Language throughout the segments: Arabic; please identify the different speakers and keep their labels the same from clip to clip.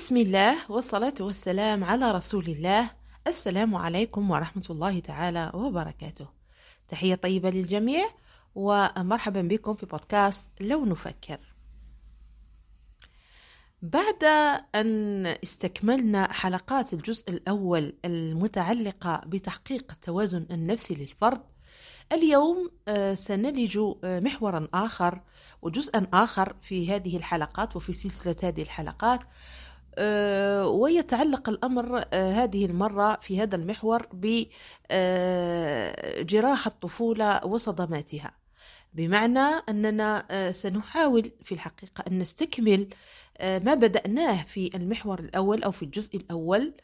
Speaker 1: بسم الله والصلاة والسلام على رسول الله. السلام عليكم ورحمة الله تعالى وبركاته. تحية طيبة للجميع ومرحبا بكم في بودكاست لو نفكر. بعد أن استكملنا حلقات الجزء الأول المتعلقة بتحقيق التوازن النفسي للفرد اليوم آه، سنلج آه، محورا آخر وجزءا آخر في هذه الحلقات وفي سلسلة هذه الحلقات ويتعلق الأمر هذه المرة في هذا المحور بجراح الطفولة وصدماتها. بمعنى أننا سنحاول في الحقيقة أن نستكمل ما بدأناه في المحور الأول أو في الجزء الأول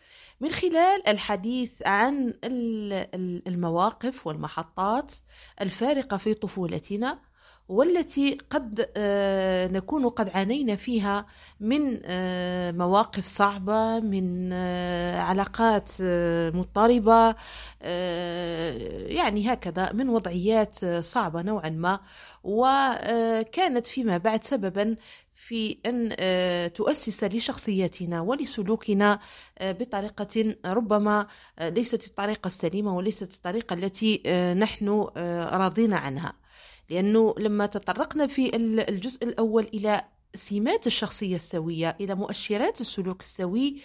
Speaker 1: من خلال الحديث عن المواقف والمحطات الفارقة في طفولتنا والتي قد آه، نكون قد عانينا فيها من آه، مواقف صعبة من آه، علاقات مضطربة يعني هكذا من وضعيات صعبة نوعا ما. وكانت فيما بعد سببا في أن تؤسس لشخصيتنا ولسلوكنا بطريقة ربما ليست الطريقة السليمة وليست الطريقة التي نحن راضين عنها. لأنه لما تطرقنا في الجزء الأول إلى سمات الشخصية السوية إلى مؤشرات السلوك السوي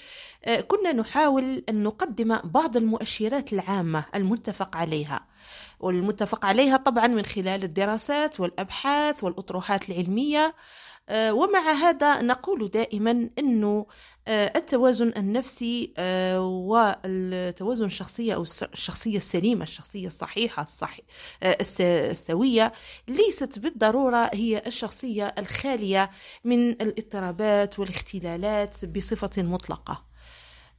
Speaker 1: آه، كنا نحاول أن نقدم بعض المؤشرات العامة المتفق عليها. والمتفق عليها طبعا من خلال الدراسات والأبحاث والأطروحات العلمية ومع هذا نقول دائما أنه آه، التوازن النفسي آه، والتوازن الشخصية أو الشخصية السليمة الشخصية الصحيحة الصحي السوية ليست بالضرورة هي الشخصية الخالية من الاضطرابات والاختلالات بصفة مطلقة.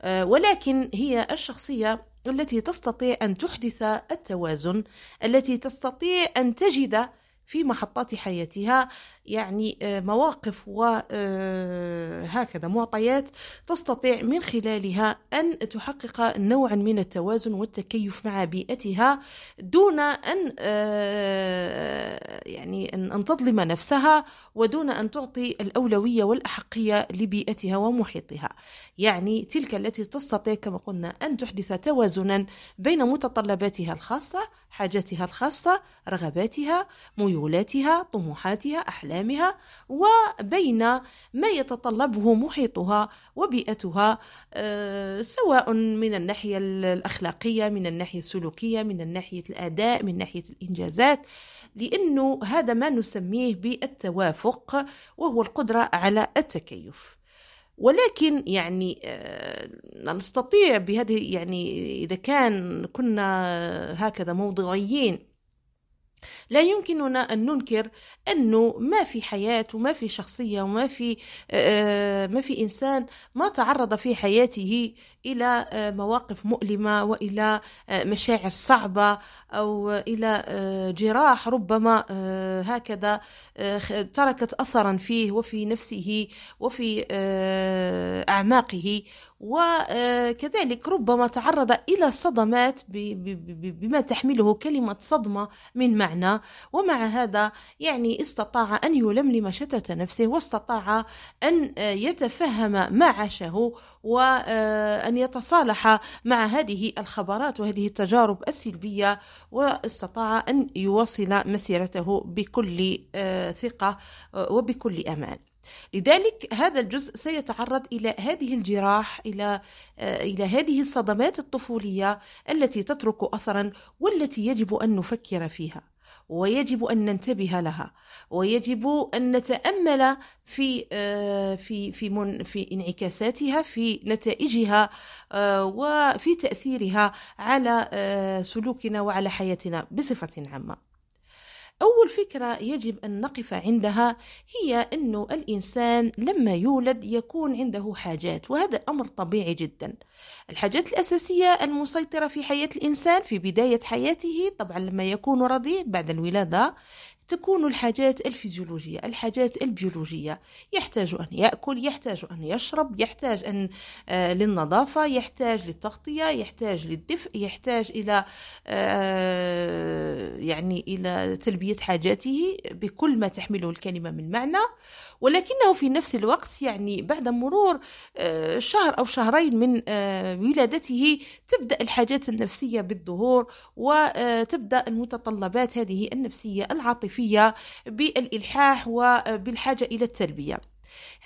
Speaker 1: ولكن هي الشخصية التي تستطيع أن تحدث التوازن التي تستطيع أن تجد في محطات حياتها يعني آه، مواقف وهكذا آه، معطيات تستطيع من خلالها أن تحقق نوعا من التوازن والتكيف مع بيئتها دون أن آه، يعني أن تظلم نفسها ودون أن تعطي الأولوية والأحقية لبيئتها ومحيطها. يعني تلك التي تستطيع كما قلنا أن تحدث توازنا بين متطلباتها الخاصة حاجاتها الخاصة رغباتها ميولاتها طموحاتها أحلامها. أحلامها وبين ما يتطلبه محيطها وبيئتها آه، سواء من الناحية الأخلاقية من الناحية السلوكية من الناحية الأداء من ناحية الإنجازات لأنه هذا ما نسميه بالتوافق وهو القدرة على التكيف. ولكن يعني آه، نستطيع بهذه يعني إذا كان كنا هكذا موضوعيين لا يمكننا أن ننكر أنه ما في حياة وما في شخصية وما في آه، ما في إنسان ما تعرض في حياته إلى آه، مواقف مؤلمة وإلى آه، مشاعر صعبة أو إلى جراح ربما هكذا تركت أثرا فيه وفي نفسه وفي أعماقه وكذلك ربما تعرض إلى صدمات بما تحمله كلمة صدمة من معنى ومع هذا يعني استطاع أن يلملم شتت نفسه واستطاع أن يتفهم ما عاشه وأن يتصالح مع هذه الخبرات وهذه التجارب السلبية واستطاع أن يواصل مسيرته بكل ثقة وبكل أمان. لذلك هذا الجزء سيتعرض إلى هذه الجراح إلى آه، إلى هذه الصدمات الطفولية التي تترك اثرا والتي يجب أن نفكر فيها ويجب أن ننتبه لها ويجب أن نتأمل في آه، في في من في انعكاساتها في نتائجها آه، وفي تأثيرها على سلوكنا وعلى حياتنا بصفة عامة. أول فكرة يجب أن نقف عندها هي أنه الإنسان لما يولد يكون عنده حاجات وهذا أمر طبيعي جدا. الحاجات الأساسية المسيطرة في حياة الإنسان في بداية حياته طبعا لما يكون رضيع بعد الولادة تكون الحاجات الفيزيولوجية الحاجات البيولوجية. يحتاج أن يأكل يحتاج أن يشرب يحتاج أن آه، للنظافة يحتاج للتغطية يحتاج للدفء يحتاج إلى آه، يعني إلى تلبية حاجاته بكل ما تحمله الكلمة من معنى. ولكنه في نفس الوقت يعني بعد مرور آه، شهر أو شهرين من ولادته تبدأ الحاجات النفسية بالظهور وتبدأ المتطلبات هذه النفسية العاطفية بالإلحاح وبالحاجة إلى التربية.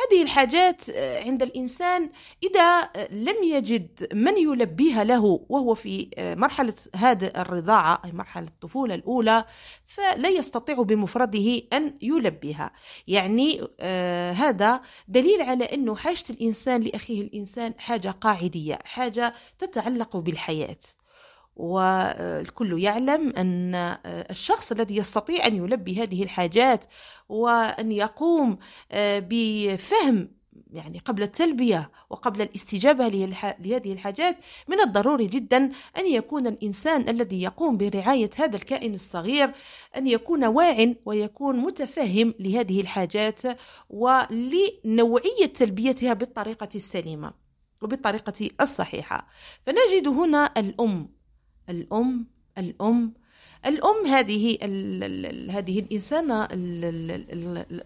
Speaker 1: هذه الحاجات آه، عند الإنسان إذا آه، لم يجد من يلبيها له وهو في آه، مرحلة هذه الرضاعة أي مرحلة الطفولة الأولى فلا يستطيع بمفرده أن يلبيها. يعني هذا دليل على أنه حاجة الإنسان لأخيه الإنسان حاجة قاعدية حاجة تتعلق بالحياة. والكل يعلم أن الشخص الذي يستطيع أن يلبي هذه الحاجات وأن يقوم آه، بفهم يعني قبل التلبية وقبل الاستجابة لهذه الحاجات من الضروري جدا أن يكون الإنسان الذي يقوم برعاية هذا الكائن الصغير أن يكون واع ويكون متفهم لهذه الحاجات ولنوعية تلبيتها بالطريقة السليمة وبالطريقة الصحيحة. فنجد هنا الأم الأم الأم. الأم هذه هذه الإنسانة ال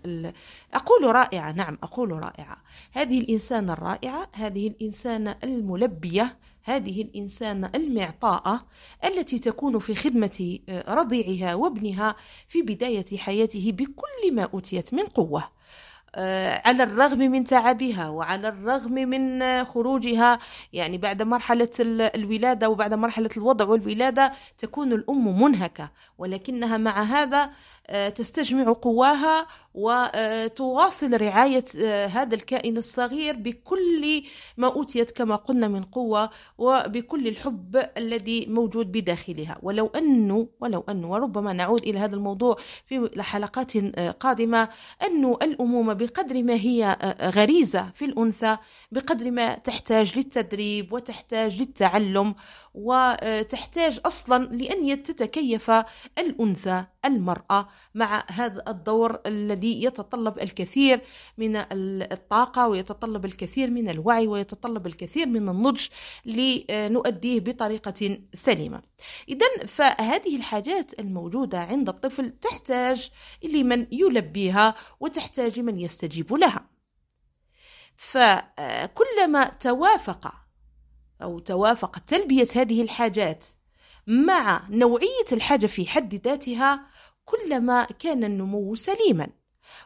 Speaker 1: ال أقول رائعة نعم أقول رائعة. هذه الإنسانة الرائعة هذه الإنسانة الملبية هذه الإنسانة المعطاءة التي تكون في خدمة رضيعها وابنها في بداية حياته بكل ما أوتيت من قوة. آه، على الرغم من تعبها وعلى الرغم من خروجها يعني بعد مرحلة الولادة وبعد مرحلة الوضع والولادة تكون الأم منهكة ولكنها مع هذا آه، تستجمع قواها وتواصل رعاية آه، هذا الكائن الصغير بكل ما أوتيت كما قلنا من قوة وبكل الحب الذي موجود بداخلها. ولو أنه ولو أنه وربما نعود إلى هذا الموضوع في حلقات آه، قادمة أن الأمومة بقدر ما هي غريزة في الأنثى بقدر ما تحتاج للتدريب وتحتاج للتعلم وتحتاج أصلا لأن تتكيف الأنثى. المرأة مع هذا الدور الذي يتطلب الكثير من الطاقة ويتطلب الكثير من الوعي ويتطلب الكثير من النضج لنؤديه بطريقة سليمة. إذا فهذه الحاجات الموجودة عند الطفل تحتاج لمن يلبيها وتحتاج من يستجيب لها. فكلما توافق أو توافق تلبية هذه الحاجات مع نوعية الحاجة في حد ذاتها كلما كان النمو سليما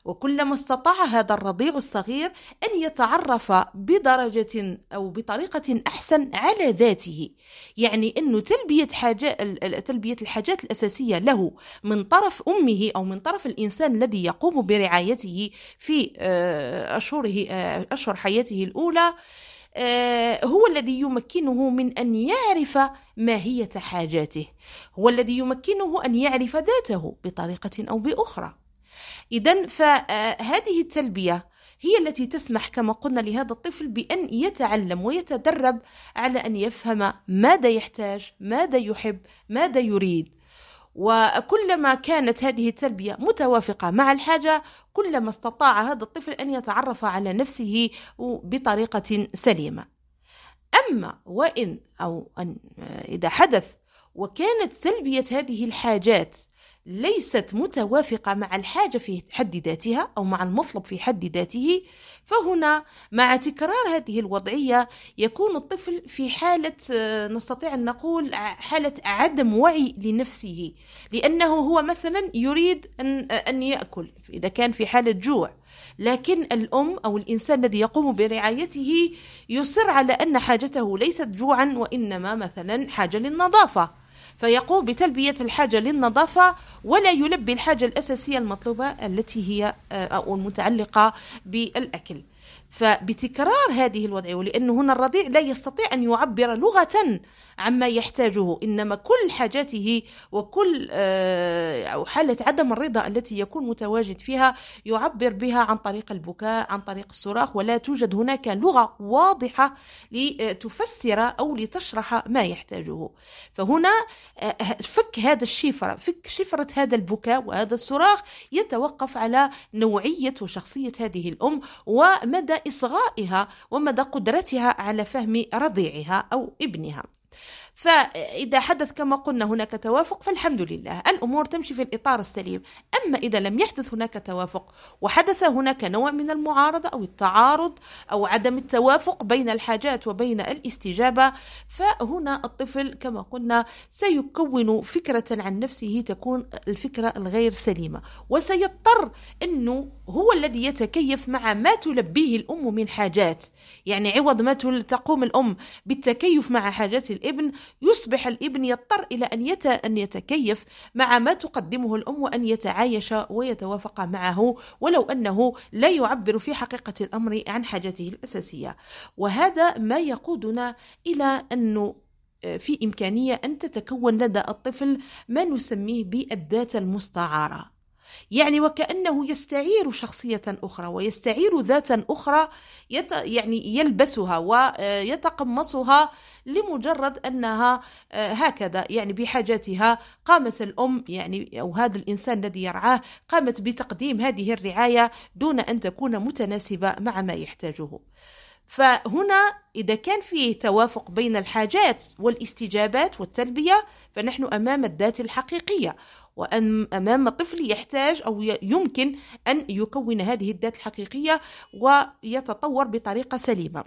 Speaker 1: وكلما استطاع هذا الرضيع الصغير أن يتعرف بدرجة أو بطريقة أحسن على ذاته. يعني أنه تلبية, حاجة تلبية الحاجات الأساسية له من طرف أمه أو من طرف الإنسان الذي يقوم برعايته في آه، أشهره آه، أشهر حياته الأولى هو الذي يمكنه من أن يعرف ماهية حاجاته. هو الذي يمكنه أن يعرف ذاته بطريقة أو بأخرى. اذا فهذه التلبية هي التي تسمح كما قلنا لهذا الطفل بأن يتعلم ويتدرب على أن يفهم ماذا يحتاج ماذا يحب ماذا يريد. وكلما كانت هذه التربية متوافقة مع الحاجة كلما استطاع هذا الطفل أن يتعرف على نفسه بطريقة سليمة. أما وإن أو أن إذا حدث وكانت تلبية هذه الحاجات ليست متوافقة مع الحاجة في حد ذاتها أو مع المطلب في حد ذاته فهنا مع تكرار هذه الوضعية يكون الطفل في حالة آه، نستطيع أن نقول حالة عدم وعي لنفسه لأنه هو مثلا يريد أن, آه، أن يأكل إذا كان في حالة جوع. لكن الأم أو الإنسان الذي يقوم برعايته يصر على أن حاجته ليست جوعا وإنما مثلا حاجة للنظافة. فيقوم بتلبية الحاجة للنظافة ولا يلبي الحاجة الأساسية المطلوبة التي هي آه، أو المتعلقة بالأكل. فبتكرار هذه الوضعية ولأن هنا الرضيع لا يستطيع أن يعبر لغة عما يحتاجه. إنما كل حاجاته وكل آه، حالة عدم الرضا التي يكون متواجد فيها يعبر بها عن طريق البكاء عن طريق الصراخ ولا توجد هناك لغة واضحة لتفسر أو لتشرح ما يحتاجه. فهنا آه، فك هذا الشفرة فك شفرة هذا البكاء وهذا الصراخ يتوقف على نوعية وشخصية هذه الأم ومدى إصغائها ومدى قدرتها على فهم رضيعها أو ابنها. فإذا حدث كما قلنا هناك توافق فالحمد لله. الأمور تمشي في الإطار السليم. أما إذا لم يحدث هناك توافق وحدث هناك نوع من المعارضة أو التعارض أو عدم التوافق بين الحاجات وبين الاستجابة فهنا الطفل كما قلنا سيكون فكرة عن نفسه تكون الفكرة الغير سليمة. وسيضطر أنه هو الذي يتكيف مع ما تلبيه الأم من حاجات. يعني عوض ما تقوم الأم بالتكيف مع حاجات الإبن يصبح الابن يضطر إلى أن أن يتكيف مع ما تقدمه الأم وأن يتعايش ويتوافق معه ولو أنه لا يعبر في حقيقة الأمر عن حاجته الأساسية. وهذا ما يقودنا إلى آه، في إمكانية أن تتكون لدى الطفل ما نسميه بالذات المستعارة. يعني وكأنه يستعير شخصية أخرى ويستعير ذاتا أخرى يت يعني يلبسها ويتقمصها لمجرد أنها آه، هكذا يعني بحاجاتها. قامت الأم يعني أو هذا الإنسان الذي يرعاه قامت بتقديم هذه الرعاية دون أن تكون متناسبة مع ما يحتاجه. فهنا إذا كان فيه توافق بين الحاجات والاستجابات والتلبية فنحن أمام الذات الحقيقية. وأن أمام طفل يحتاج أو يمكن أن يكون هذه الذات الحقيقية ويتطور بطريقة سليمة.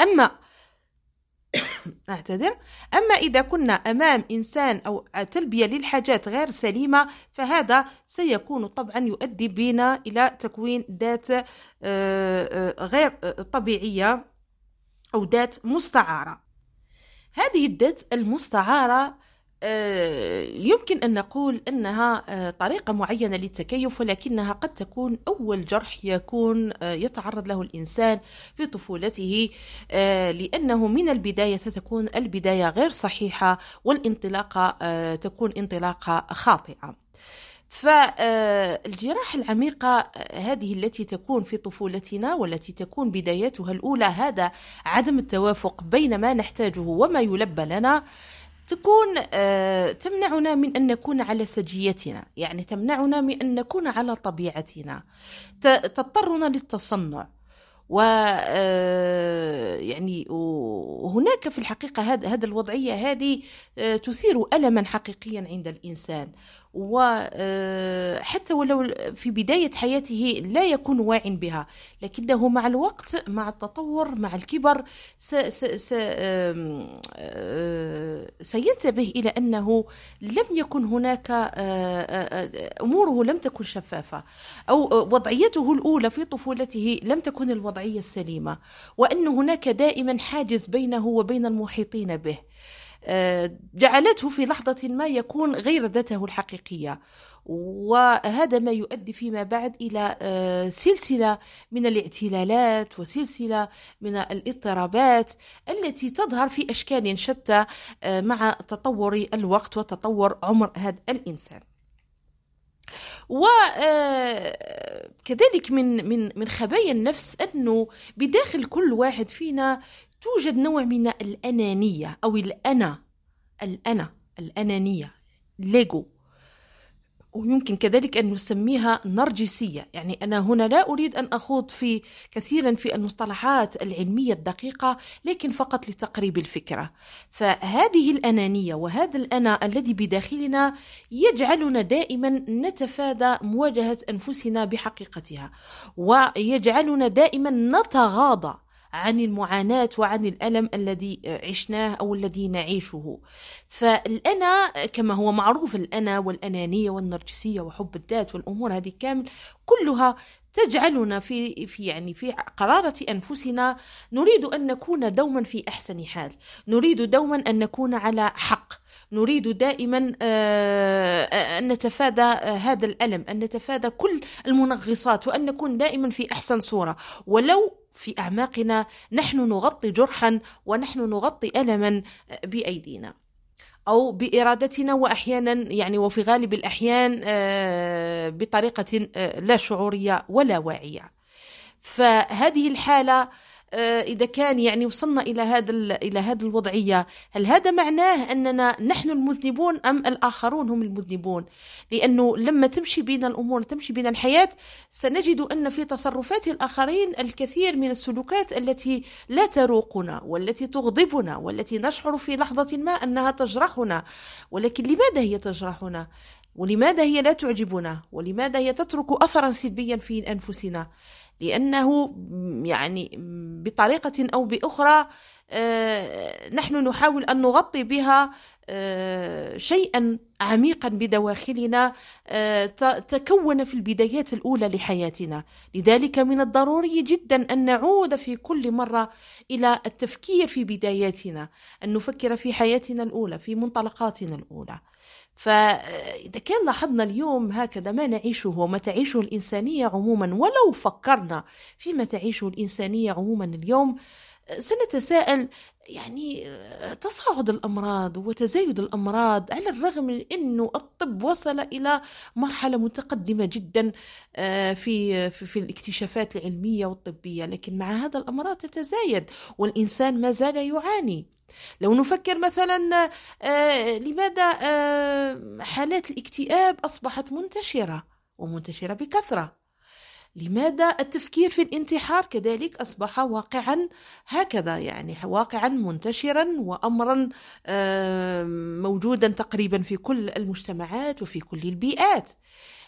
Speaker 1: أما أعتذر. أما إذا كنا أمام إنسان أو تلبية للحاجات غير سليمة فهذا سيكون طبعا يؤدي بنا إلى تكوين ذات آه، آه، غير طبيعية أو ذات مستعارة. هذه الذات المستعارة آه، يمكن أن نقول أنها آه، طريقة معينة للتكيف ولكنها قد تكون أول جرح يكون آه، يتعرض له الإنسان في طفولته لأنه من البداية ستكون البداية غير صحيحة والانطلاقة تكون انطلاقة خاطئة. فالجراح العميقة هذه التي تكون في طفولتنا والتي تكون بدايتها الأولى هذا عدم التوافق بين ما نحتاجه وما يلبى لنا. تكون آه، تمنعنا من أن نكون على سجيتنا يعني تمنعنا من أن نكون على طبيعتنا. تضطرنا للتصنع. و آه، يعني وهناك في الحقيقة هذا الوضعية هذه آه، تثير ألما حقيقيا عند الإنسان. وحتى ولو في بداية حياته لا يكون واع بها لكنه مع الوقت مع التطور مع الكبر سينتبه إلى أنه لم يكن هناك أموره لم تكن شفافة أو وضعيته الأولى في طفولته لم تكن الوضعية السليمة وأن هناك دائما حاجز بينه وبين المحيطين به. جعلته في لحظة ما يكون غير ذاته الحقيقية. وهذا ما يؤدي فيما بعد إلى آه، سلسلة من الاعتلالات وسلسلة من الاضطرابات التي تظهر في أشكال شتى آه، مع تطور الوقت وتطور عمر هذا الإنسان. وكذلك آه، من من من خبايا النفس أنه بداخل كل واحد فينا توجد نوع من الأنانية أو الأنا الأنا الأنانية ليجو. ويمكن كذلك أن نسميها نرجسية. يعني أنا هنا لا أريد أن أخوض في كثيرا في المصطلحات العلمية الدقيقة لكن فقط لتقريب الفكرة. فهذه الأنانية وهذا الأنا الذي بداخلنا يجعلنا دائما نتفادى مواجهة أنفسنا بحقيقتها ويجعلنا دائما نتغاضى عن المعاناة وعن الألم الذي عشناه أو الذي نعيشه. فالأنا كما هو معروف الأنا والأنانية والنرجسية وحب الذات والأمور هذه كامل كلها تجعلنا في في يعني في قرارة أنفسنا نريد أن نكون دوما في أحسن حال، نريد دوما أن نكون على حق، نريد دائما آه، أن نتفادى هذا الألم أن نتفادى كل المنغصات وأن نكون دائما في أحسن صورة. ولو في أعماقنا نحن نغطي جرحا ونحن نغطي ألما بأيدينا أو بإرادتنا وأحيانا يعني وفي غالب الأحيان آه، بطريقة آه، لا شعورية ولا واعية. فهذه الحالة آه، إذا كان يعني وصلنا إلى هذا إلى هذه الوضعية هل هذا معناه أننا نحن المذنبون أم الآخرون هم المذنبون لأنه لما تمشي بنا الأمور تمشي بنا الحياة سنجد أن في تصرفات الآخرين الكثير من السلوكات التي لا تروقنا والتي تغضبنا والتي نشعر في لحظة ما أنها تجرحنا ولكن لماذا هي تجرحنا؟ ولماذا هي لا تعجبنا؟ ولماذا هي تترك أثرا سلبيا في أنفسنا؟ لأنه يعني بطريقة أو بأخرى آه، نحن نحاول أن نغطي بها شيئا عميقا بدواخلنا آه، تكون في البدايات الأولى لحياتنا. لذلك من الضروري جدا أن نعود في كل مرة إلى التفكير في بداياتنا أن نفكر في حياتنا الأولى في منطلقاتنا الأولى. فإذا كان لاحظنا اليوم هكذا ما نعيشه وما تعيشه الإنسانية عموما ولو فكرنا فيما تعيشه الإنسانية عموما اليوم سنتساءل يعني تصاعد الأمراض وتزايد الأمراض على الرغم من إنه الطب وصل إلى مرحلة متقدمة جدا آه، في في الاكتشافات العلمية والطبية. لكن مع هذا الأمراض تتزايد والإنسان ما زال يعاني. لو نفكر مثلا آه، لماذا آه، حالات الاكتئاب أصبحت منتشرة ومنتشرة بكثرة. لماذا التفكير في الانتحار كذلك أصبح واقعا هكذا يعني واقعا منتشرا وأمرا موجودا تقريبا في كل المجتمعات وفي كل البيئات.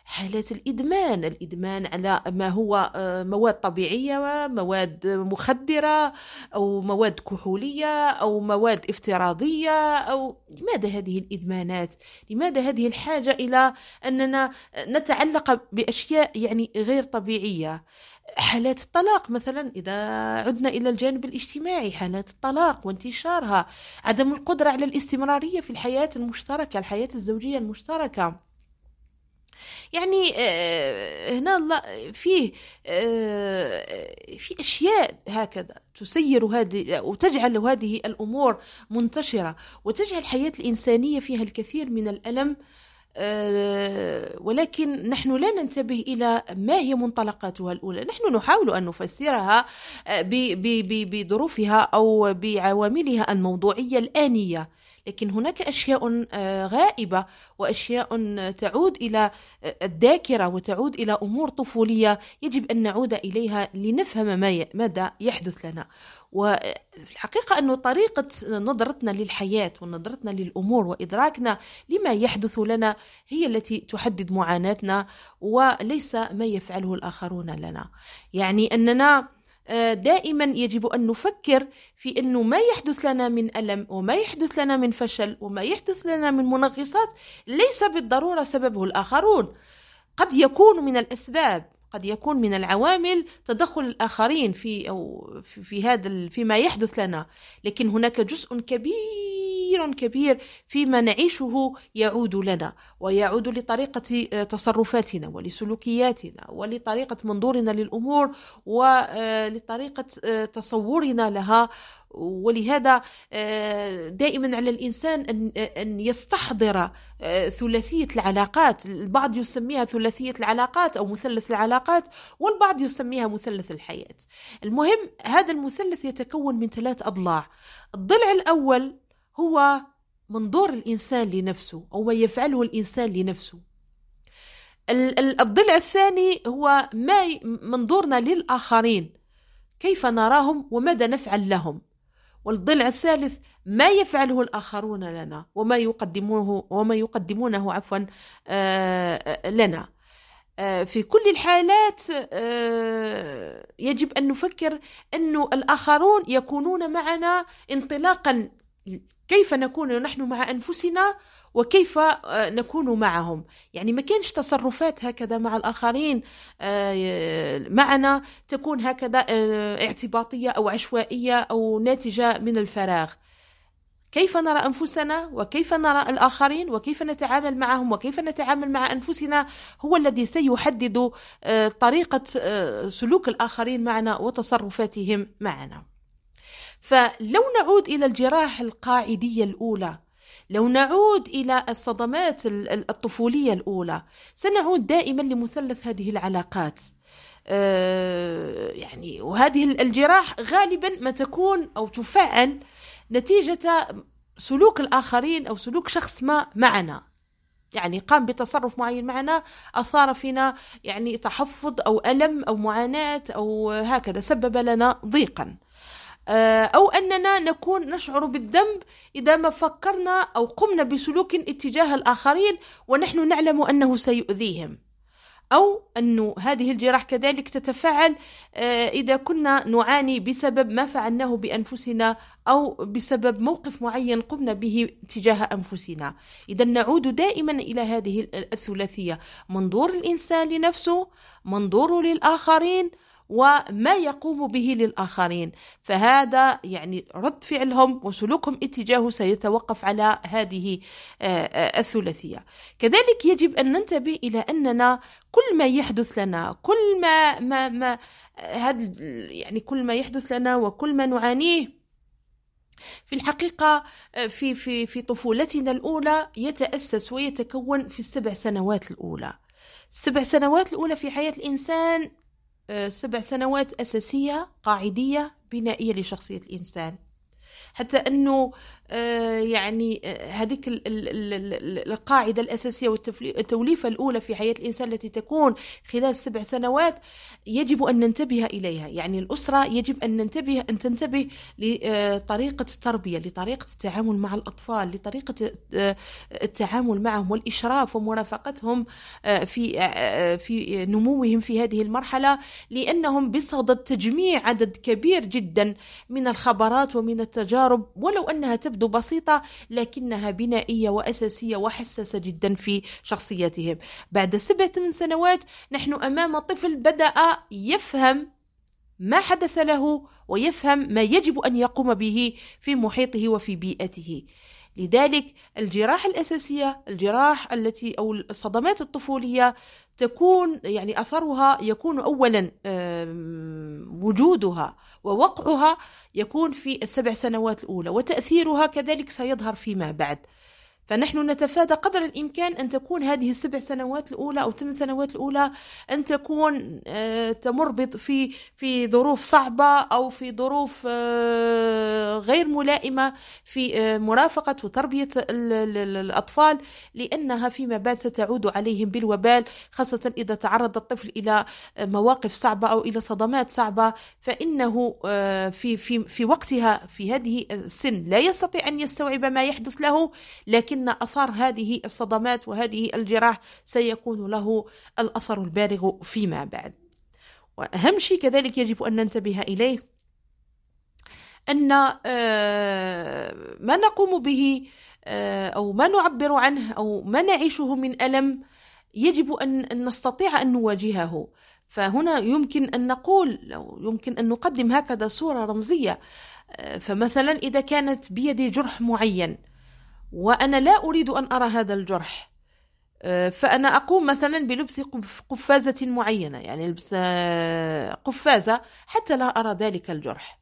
Speaker 1: حالات الإدمان. الإدمان على ما هو آه، مواد طبيعية مواد مخدرة أو مواد كحولية أو مواد افتراضية أو لماذا هذه الإدمانات؟ لماذا هذه الحاجة إلى أننا نتعلق بأشياء يعني غير طبيعية؟ حالات الطلاق مثلا إذا عدنا إلى الجانب الاجتماعي حالات الطلاق وانتشارها عدم القدرة على الاستمرارية في الحياة المشتركة الحياة الزوجية المشتركة. يعني آه، هنا فيه آه، في أشياء هكذا تسير هذه وتجعل هذه الأمور منتشرة وتجعل الحياة الإنسانية فيها الكثير من الألم آه، ولكن نحن لا ننتبه إلى ما هي منطلقاتها الأولى. نحن نحاول أن نفسرها بظروفها أو بعواملها الموضوعية الآنية. لكن هناك أشياء آه، غائبة وأشياء تعود إلى آه، الذاكرة وتعود إلى أمور طفولية يجب أن نعود إليها لنفهم ما ماذا يحدث لنا. والحقيقة أن طريقة نظرتنا للحياة ونظرتنا للأمور وإدراكنا لما يحدث لنا هي التي تحدد معاناتنا وليس ما يفعله الآخرون لنا. يعني أننا آه، دائما يجب أن نفكر في إنه ما يحدث لنا من ألم وما يحدث لنا من فشل وما يحدث لنا من منغصات ليس بالضرورة سببه الآخرون. قد يكون من الأسباب قد يكون من العوامل تدخل الآخرين في أو في هذا فيما يحدث لنا. لكن هناك جزء كبير كبير فيما نعيشه يعود لنا ويعود لطريقة آه، تصرفاتنا ولسلوكياتنا ولطريقة منظورنا للأمور ولطريقة آه، تصورنا لها ولهذا آه، دائما على الإنسان أن يستحضر آه، ثلاثية العلاقات، البعض يسميها ثلاثية العلاقات أو مثلث العلاقات، والبعض يسميها مثلث الحياة. المهم هذا المثلث يتكون من ثلاث أضلاع. الضلع الأول هو منظور الإنسان لنفسه أو ما يفعله الإنسان لنفسه. الضلع الثاني هو ما منظورنا للآخرين كيف نراهم وماذا نفعل لهم والضلع الثالث ما يفعله الآخرون لنا وما يقدمونه وما يقدمونه عفوا آه، آه، لنا آه، في كل الحالات يجب أن نفكر أن الآخرون يكونون معنا انطلاقا كيف نكون نحن مع أنفسنا وكيف آه، نكون معهم يعني ما كانش تصرفات هكذا مع الآخرين آه، معنا تكون هكذا آه، اعتباطية أو عشوائية أو ناتجة من الفراغ كيف نرى أنفسنا وكيف نرى الآخرين وكيف نتعامل معهم وكيف نتعامل مع أنفسنا هو الذي سيحدد آه، سلوك الآخرين معنا وتصرفاتهم معنا. فلو نعود إلى الجراح القاعدية الأولى لو نعود إلى الصدمات الطفولية الأولى سنعود دائما لمثلث هذه العلاقات. آه، يعني وهذه الجراح غالبا ما تكون أو تفعل نتيجة سلوك الآخرين أو سلوك شخص ما معنا. يعني قام بتصرف معين معنا أثار فينا يعني تحفظ أو ألم أو معاناة أو هكذا سبب لنا ضيقا. أو أننا نكون نشعر بالذنب إذا ما فكرنا أو قمنا بسلوك اتجاه الآخرين ونحن نعلم أنه سيؤذيهم. أو أن هذه الجراح كذلك تتفاعل آه، إذا كنا نعاني بسبب ما فعلناه بأنفسنا أو بسبب موقف معين قمنا به تجاه أنفسنا. إذا نعود دائما إلى هذه الثلاثية منظور الإنسان لنفسه منظوره للآخرين وما يقوم به للآخرين فهذا يعني رد فعلهم وسلوكهم اتجاهه سيتوقف على هذه آه، آه، الثلاثية كذلك يجب أن ننتبه إلى أننا كل ما يحدث لنا كل ما ما ما هذا يعني كل ما يحدث لنا وكل ما نعانيه في الحقيقة آه، في في في طفولتنا الأولى يتأسس ويتكون في السبع سنوات الأولى. السبع سنوات الأولى في حياة الإنسان سبع سنوات أساسية قاعدية بنائية لشخصية الإنسان. حتى أنه آه، يعني آه، هذيك القاعدة الأساسية والتوليفة الأولى في حياة الإنسان التي تكون خلال سبع سنوات يجب أن ننتبه إليها. يعني الأسرة يجب أن ننتبه أن تنتبه لطريقة التربية لطريقة التعامل مع الأطفال لطريقة آه، التعامل معهم والإشراف ومرافقتهم في في نموهم في هذه المرحلة لأنهم بصدد تجميع عدد كبير جدا من الخبرات ومن التجارب. ولو أنها تبدو تبدو بسيطة لكنها بنائية وأساسية وحساسة جدا في شخصيتهم بعد سبع ثمان سنوات نحن أمام طفل بدأ يفهم ما حدث له ويفهم ما يجب أن يقوم به في محيطه وفي بيئته. لذلك الجراح الأساسية الجراح التي أو الصدمات الطفولية تكون يعني أثرها يكون أولا وجودها ووقعها يكون في السبع سنوات الأولى وتأثيرها كذلك سيظهر فيما بعد. فنحن نتفادى قدر الإمكان أن تكون هذه السبع سنوات الأولى أو ثمان سنوات الأولى أن تكون آه، تمر في في ظروف صعبة أو في ظروف آه، غير ملائمة في آه، مرافقة وتربية الأطفال لأنها فيما بعد ستعود عليهم بالوبال خاصة إذا تعرض الطفل إلى مواقف صعبة أو إلى صدمات صعبة. فإنه في في في وقتها في هذه السن لا يستطيع أن يستوعب ما يحدث له لكن لكن أثار هذه الصدمات وهذه الجراح سيكون له الأثر البالغ فيما بعد. وأهم شيء كذلك يجب أن ننتبه إليه أن آه، ما نقوم به آه، أو ما نعبر عنه أو ما نعيشه من ألم يجب أن نستطيع أن نواجهه. فهنا يمكن أن نقول أو يمكن أن نقدم هكذا صورة رمزية آه، فمثلا إذا كانت بيدي جرح معين وأنا لا أريد أن أرى هذا الجرح. آه، فأنا أقوم مثلا بلبس قفازة معينة يعني لبس آه، قفازة حتى لا أرى ذلك الجرح.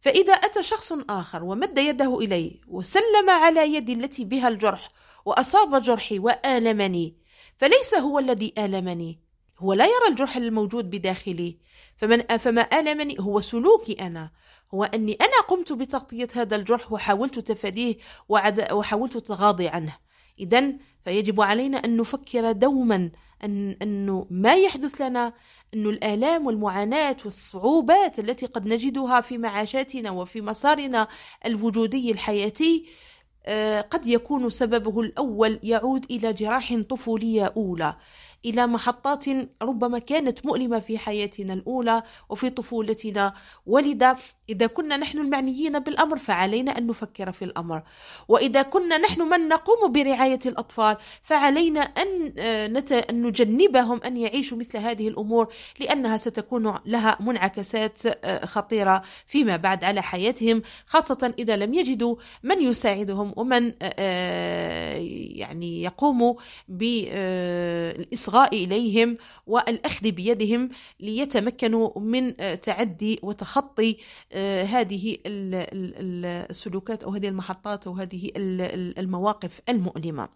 Speaker 1: فإذا أتى شخص آخر ومد يده إلي وسلم على يدي التي بها الجرح وأصاب جرحي وآلمني فليس هو الذي آلمني. هو لا يرى الجرح الموجود بداخلي. فمن فما آلمني هو سلوكي أنا. هو أني أنا قمت بتغطية هذا الجرح وحاولت تفاديه وحاولت التغاضي عنه. إذا فيجب علينا أن نفكر دوما أن أنه ما يحدث لنا أن الآلام والمعاناة والصعوبات التي قد نجدها في معاشاتنا وفي مسارنا الوجودي الحياتي آه، قد يكون سببه الأول يعود إلى جراح طفولية أولى. إلى محطات ربما كانت مؤلمة في حياتنا الأولى وفي طفولتنا. ولذا إذا كنا نحن المعنيين بالأمر فعلينا أن نفكر في الأمر. وإذا كنا نحن من نقوم برعاية الأطفال فعلينا أن, آه، أن نجنبهم أن يعيشوا مثل هذه الأمور لأنها ستكون لها منعكسات آه، خطيرة فيما بعد على حياتهم خاصة إذا لم يجدوا من يساعدهم ومن آه، يعني يقوم بالإصغاء إليهم والأخذ بيدهم ليتمكنوا من تعدي وتخطي آه، هذه السلوكات أو هذه المحطات أو هذه المواقف المؤلمة.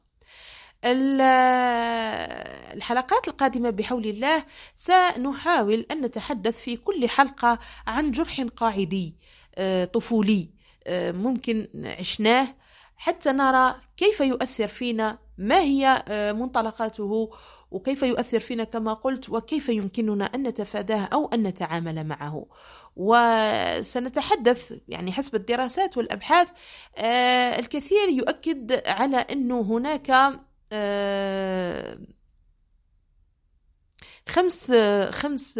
Speaker 1: الحلقات القادمة بحول الله سنحاول أن نتحدث في كل حلقة عن جرح قاعدي آه، طفولي آه، ممكن عشناه حتى نرى كيف يؤثر فينا ما هي منطلقاته وكيف يؤثر فينا كما قلت وكيف يمكننا أن نتفاداه أو أن نتعامل معه. وسنتحدث يعني حسب الدراسات والأبحاث آه، الكثير يؤكد على أنه هناك آه، خمس خمس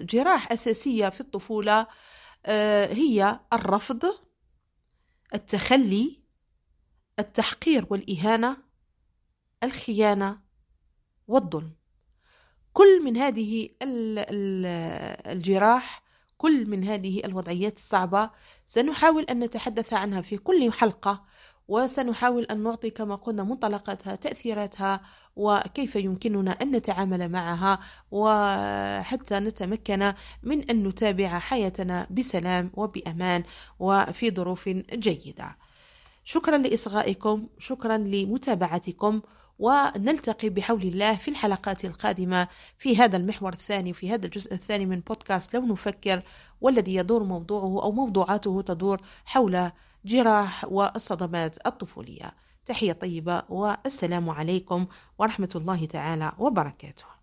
Speaker 1: جراح أساسية في الطفولة آه، هي الرفض التخلي التحقير والإهانة الخيانة والظلم. كل من هذه الجراح كل من هذه الوضعيات الصعبة سنحاول أن نتحدث عنها في كل حلقة وسنحاول أن نعطي كما قلنا منطلقاتها تأثيراتها وكيف يمكننا أن نتعامل معها وحتى نتمكن من أن نتابع حياتنا بسلام وبأمان وفي ظروف جيدة. شكرا لإصغائكم شكرا لمتابعتكم. ونلتقي بحول الله في الحلقات القادمة في هذا المحور الثاني في هذا الجزء الثاني من بودكاست لو نفكر والذي يدور موضوعه أو موضوعاته تدور حول جراح والصدمات الطفولية. تحية طيبة والسلام عليكم ورحمة الله تعالى وبركاته.